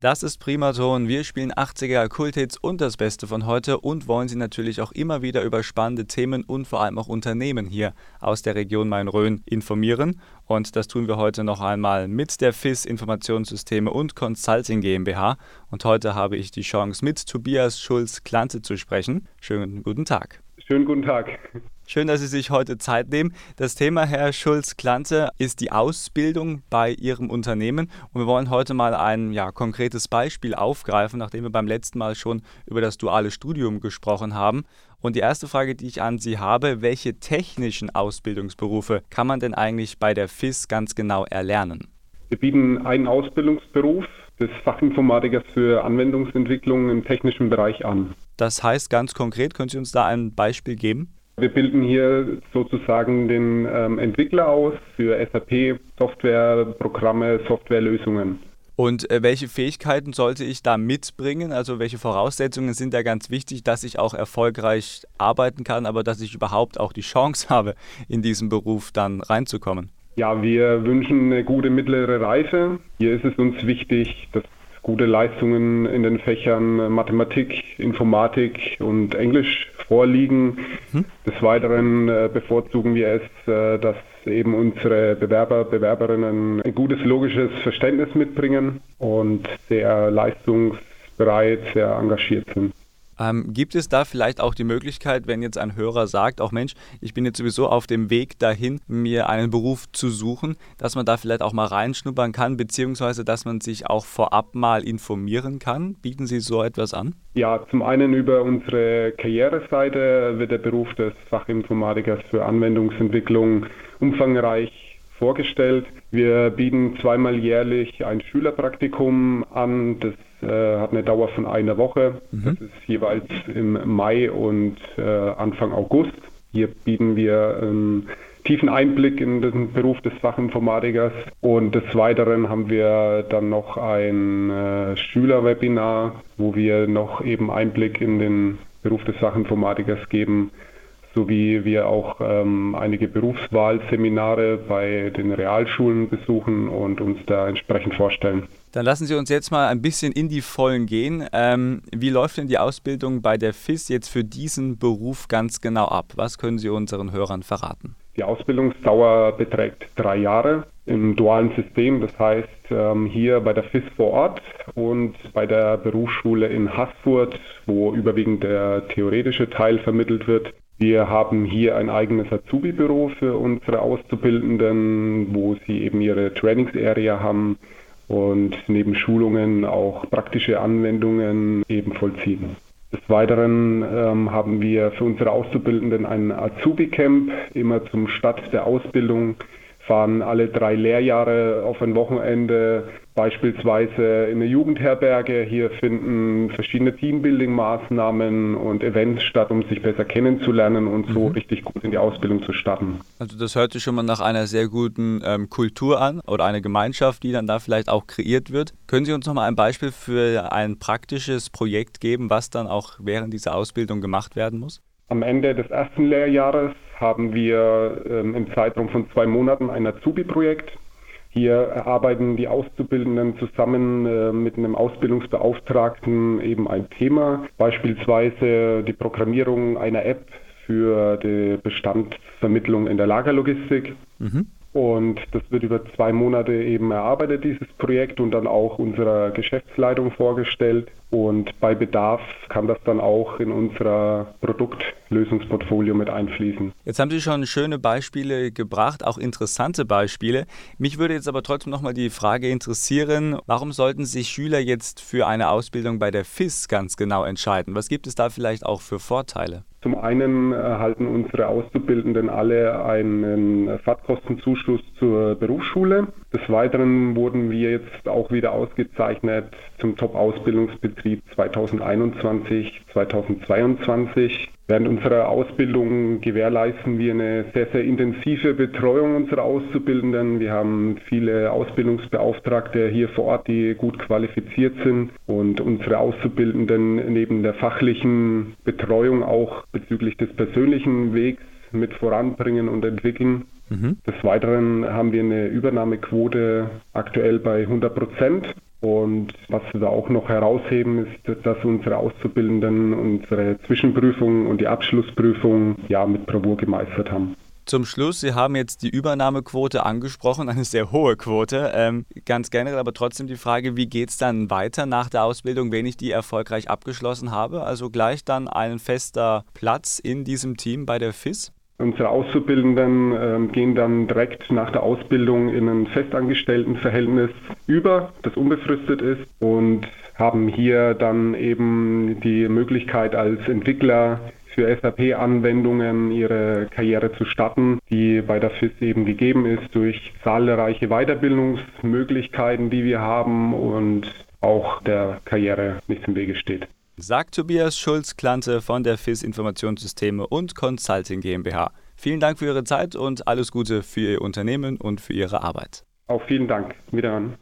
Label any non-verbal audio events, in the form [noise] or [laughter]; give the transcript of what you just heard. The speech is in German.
Das ist Primaton. Wir spielen 80er Kulthits und das Beste von heute und wollen Sie natürlich auch immer wieder über spannende Themen und vor allem auch Unternehmen hier aus der Region Main-Rhön informieren. Und das tun wir heute noch einmal mit der FIS Informationssysteme und Consulting GmbH. Und heute habe ich die Chance, mit Tobias Schulz-Klante zu sprechen. Schönen guten Tag. Schönen guten Tag. Schön, dass Sie sich heute Zeit nehmen. Das Thema, Herr Schulz-Klante, ist die Ausbildung bei Ihrem Unternehmen. Und wir wollen heute mal ein ja, konkretes Beispiel aufgreifen, nachdem wir beim letzten Mal schon über das duale Studium gesprochen haben. Und die erste Frage, die ich an Sie habe, welche technischen Ausbildungsberufe kann man denn eigentlich bei der FIS ganz genau erlernen? Wir bieten einen Ausbildungsberuf des Fachinformatikers für Anwendungsentwicklung im technischen Bereich an. Das heißt ganz konkret, können Sie uns da ein Beispiel geben? Wir bilden hier sozusagen den ähm, Entwickler aus für SAP, Softwareprogramme, Softwarelösungen. Und äh, welche Fähigkeiten sollte ich da mitbringen? Also welche Voraussetzungen sind da ganz wichtig, dass ich auch erfolgreich arbeiten kann, aber dass ich überhaupt auch die Chance [laughs] habe, in diesen Beruf dann reinzukommen? Ja, wir wünschen eine gute mittlere Reife. Hier ist es uns wichtig, dass gute Leistungen in den Fächern Mathematik, Informatik und Englisch vorliegen. Mhm. Des Weiteren äh, bevorzugen wir es, äh, dass eben unsere Bewerber, Bewerberinnen ein gutes logisches Verständnis mitbringen und sehr leistungsbereit, sehr engagiert sind. Ähm, gibt es da vielleicht auch die Möglichkeit, wenn jetzt ein Hörer sagt, auch Mensch, ich bin jetzt sowieso auf dem Weg dahin, mir einen Beruf zu suchen, dass man da vielleicht auch mal reinschnuppern kann, beziehungsweise dass man sich auch vorab mal informieren kann? Bieten Sie so etwas an? Ja, zum einen über unsere Karriereseite wird der Beruf des Fachinformatikers für Anwendungsentwicklung umfangreich vorgestellt. Wir bieten zweimal jährlich ein Schülerpraktikum an. Das hat eine Dauer von einer Woche. Mhm. Das ist jeweils im Mai und äh, Anfang August. Hier bieten wir einen tiefen Einblick in den Beruf des Fachinformatikers. Und des Weiteren haben wir dann noch ein äh, Schülerwebinar, wo wir noch eben Einblick in den Beruf des Fachinformatikers geben sowie wir auch ähm, einige Berufswahlseminare bei den Realschulen besuchen und uns da entsprechend vorstellen. Dann lassen Sie uns jetzt mal ein bisschen in die Vollen gehen. Ähm, wie läuft denn die Ausbildung bei der FIS jetzt für diesen Beruf ganz genau ab? Was können Sie unseren Hörern verraten? Die Ausbildungsdauer beträgt drei Jahre im dualen System, das heißt ähm, hier bei der FIS vor Ort und bei der Berufsschule in Haßfurt, wo überwiegend der theoretische Teil vermittelt wird, wir haben hier ein eigenes Azubi-Büro für unsere Auszubildenden, wo sie eben ihre Trainingsarea haben und neben Schulungen auch praktische Anwendungen eben vollziehen. Des Weiteren ähm, haben wir für unsere Auszubildenden ein Azubi-Camp immer zum Start der Ausbildung fahren alle drei Lehrjahre auf ein Wochenende beispielsweise in eine Jugendherberge. Hier finden verschiedene Teambuilding-Maßnahmen und Events statt, um sich besser kennenzulernen und so mhm. richtig gut in die Ausbildung zu starten. Also das hört sich schon mal nach einer sehr guten ähm, Kultur an oder eine Gemeinschaft, die dann da vielleicht auch kreiert wird. Können Sie uns noch mal ein Beispiel für ein praktisches Projekt geben, was dann auch während dieser Ausbildung gemacht werden muss? Am Ende des ersten Lehrjahres haben wir ähm, im Zeitraum von zwei Monaten ein Azubi-Projekt. Hier erarbeiten die Auszubildenden zusammen äh, mit einem Ausbildungsbeauftragten eben ein Thema, beispielsweise die Programmierung einer App für die Bestandsvermittlung in der Lagerlogistik. Mhm. Und das wird über zwei Monate eben erarbeitet, dieses Projekt, und dann auch unserer Geschäftsleitung vorgestellt. Und bei Bedarf kann das dann auch in unser Produktlösungsportfolio mit einfließen. Jetzt haben Sie schon schöne Beispiele gebracht, auch interessante Beispiele. Mich würde jetzt aber trotzdem nochmal die Frage interessieren, warum sollten sich Schüler jetzt für eine Ausbildung bei der FIS ganz genau entscheiden? Was gibt es da vielleicht auch für Vorteile? Zum einen erhalten unsere Auszubildenden alle einen Fahrtkostenzuschuss zur Berufsschule. Des Weiteren wurden wir jetzt auch wieder ausgezeichnet zum Top-Ausbildungsbetrieb 2021, 2022. Während unserer Ausbildung gewährleisten wir eine sehr, sehr intensive Betreuung unserer Auszubildenden. Wir haben viele Ausbildungsbeauftragte hier vor Ort, die gut qualifiziert sind und unsere Auszubildenden neben der fachlichen Betreuung auch bezüglich des persönlichen Wegs mit voranbringen und entwickeln. Mhm. Des Weiteren haben wir eine Übernahmequote aktuell bei 100 Prozent. Und was wir auch noch herausheben, ist, dass unsere Auszubildenden unsere Zwischenprüfungen und die Abschlussprüfung ja mit Bravour gemeistert haben. Zum Schluss, Sie haben jetzt die Übernahmequote angesprochen, eine sehr hohe Quote. Ähm, ganz generell aber trotzdem die Frage, wie geht es dann weiter nach der Ausbildung, wenn ich die erfolgreich abgeschlossen habe? Also gleich dann ein fester Platz in diesem Team bei der FIS? Unsere Auszubildenden äh, gehen dann direkt nach der Ausbildung in ein Festangestelltenverhältnis über, das unbefristet ist und haben hier dann eben die Möglichkeit als Entwickler für SAP-Anwendungen ihre Karriere zu starten, die bei der FIS eben gegeben ist durch zahlreiche Weiterbildungsmöglichkeiten, die wir haben und auch der Karriere nichts im Wege steht. Sagt Tobias Schulz-Klante von der FIS Informationssysteme und Consulting GmbH. Vielen Dank für Ihre Zeit und alles Gute für Ihr Unternehmen und für Ihre Arbeit. Auch vielen Dank. Wiederhören.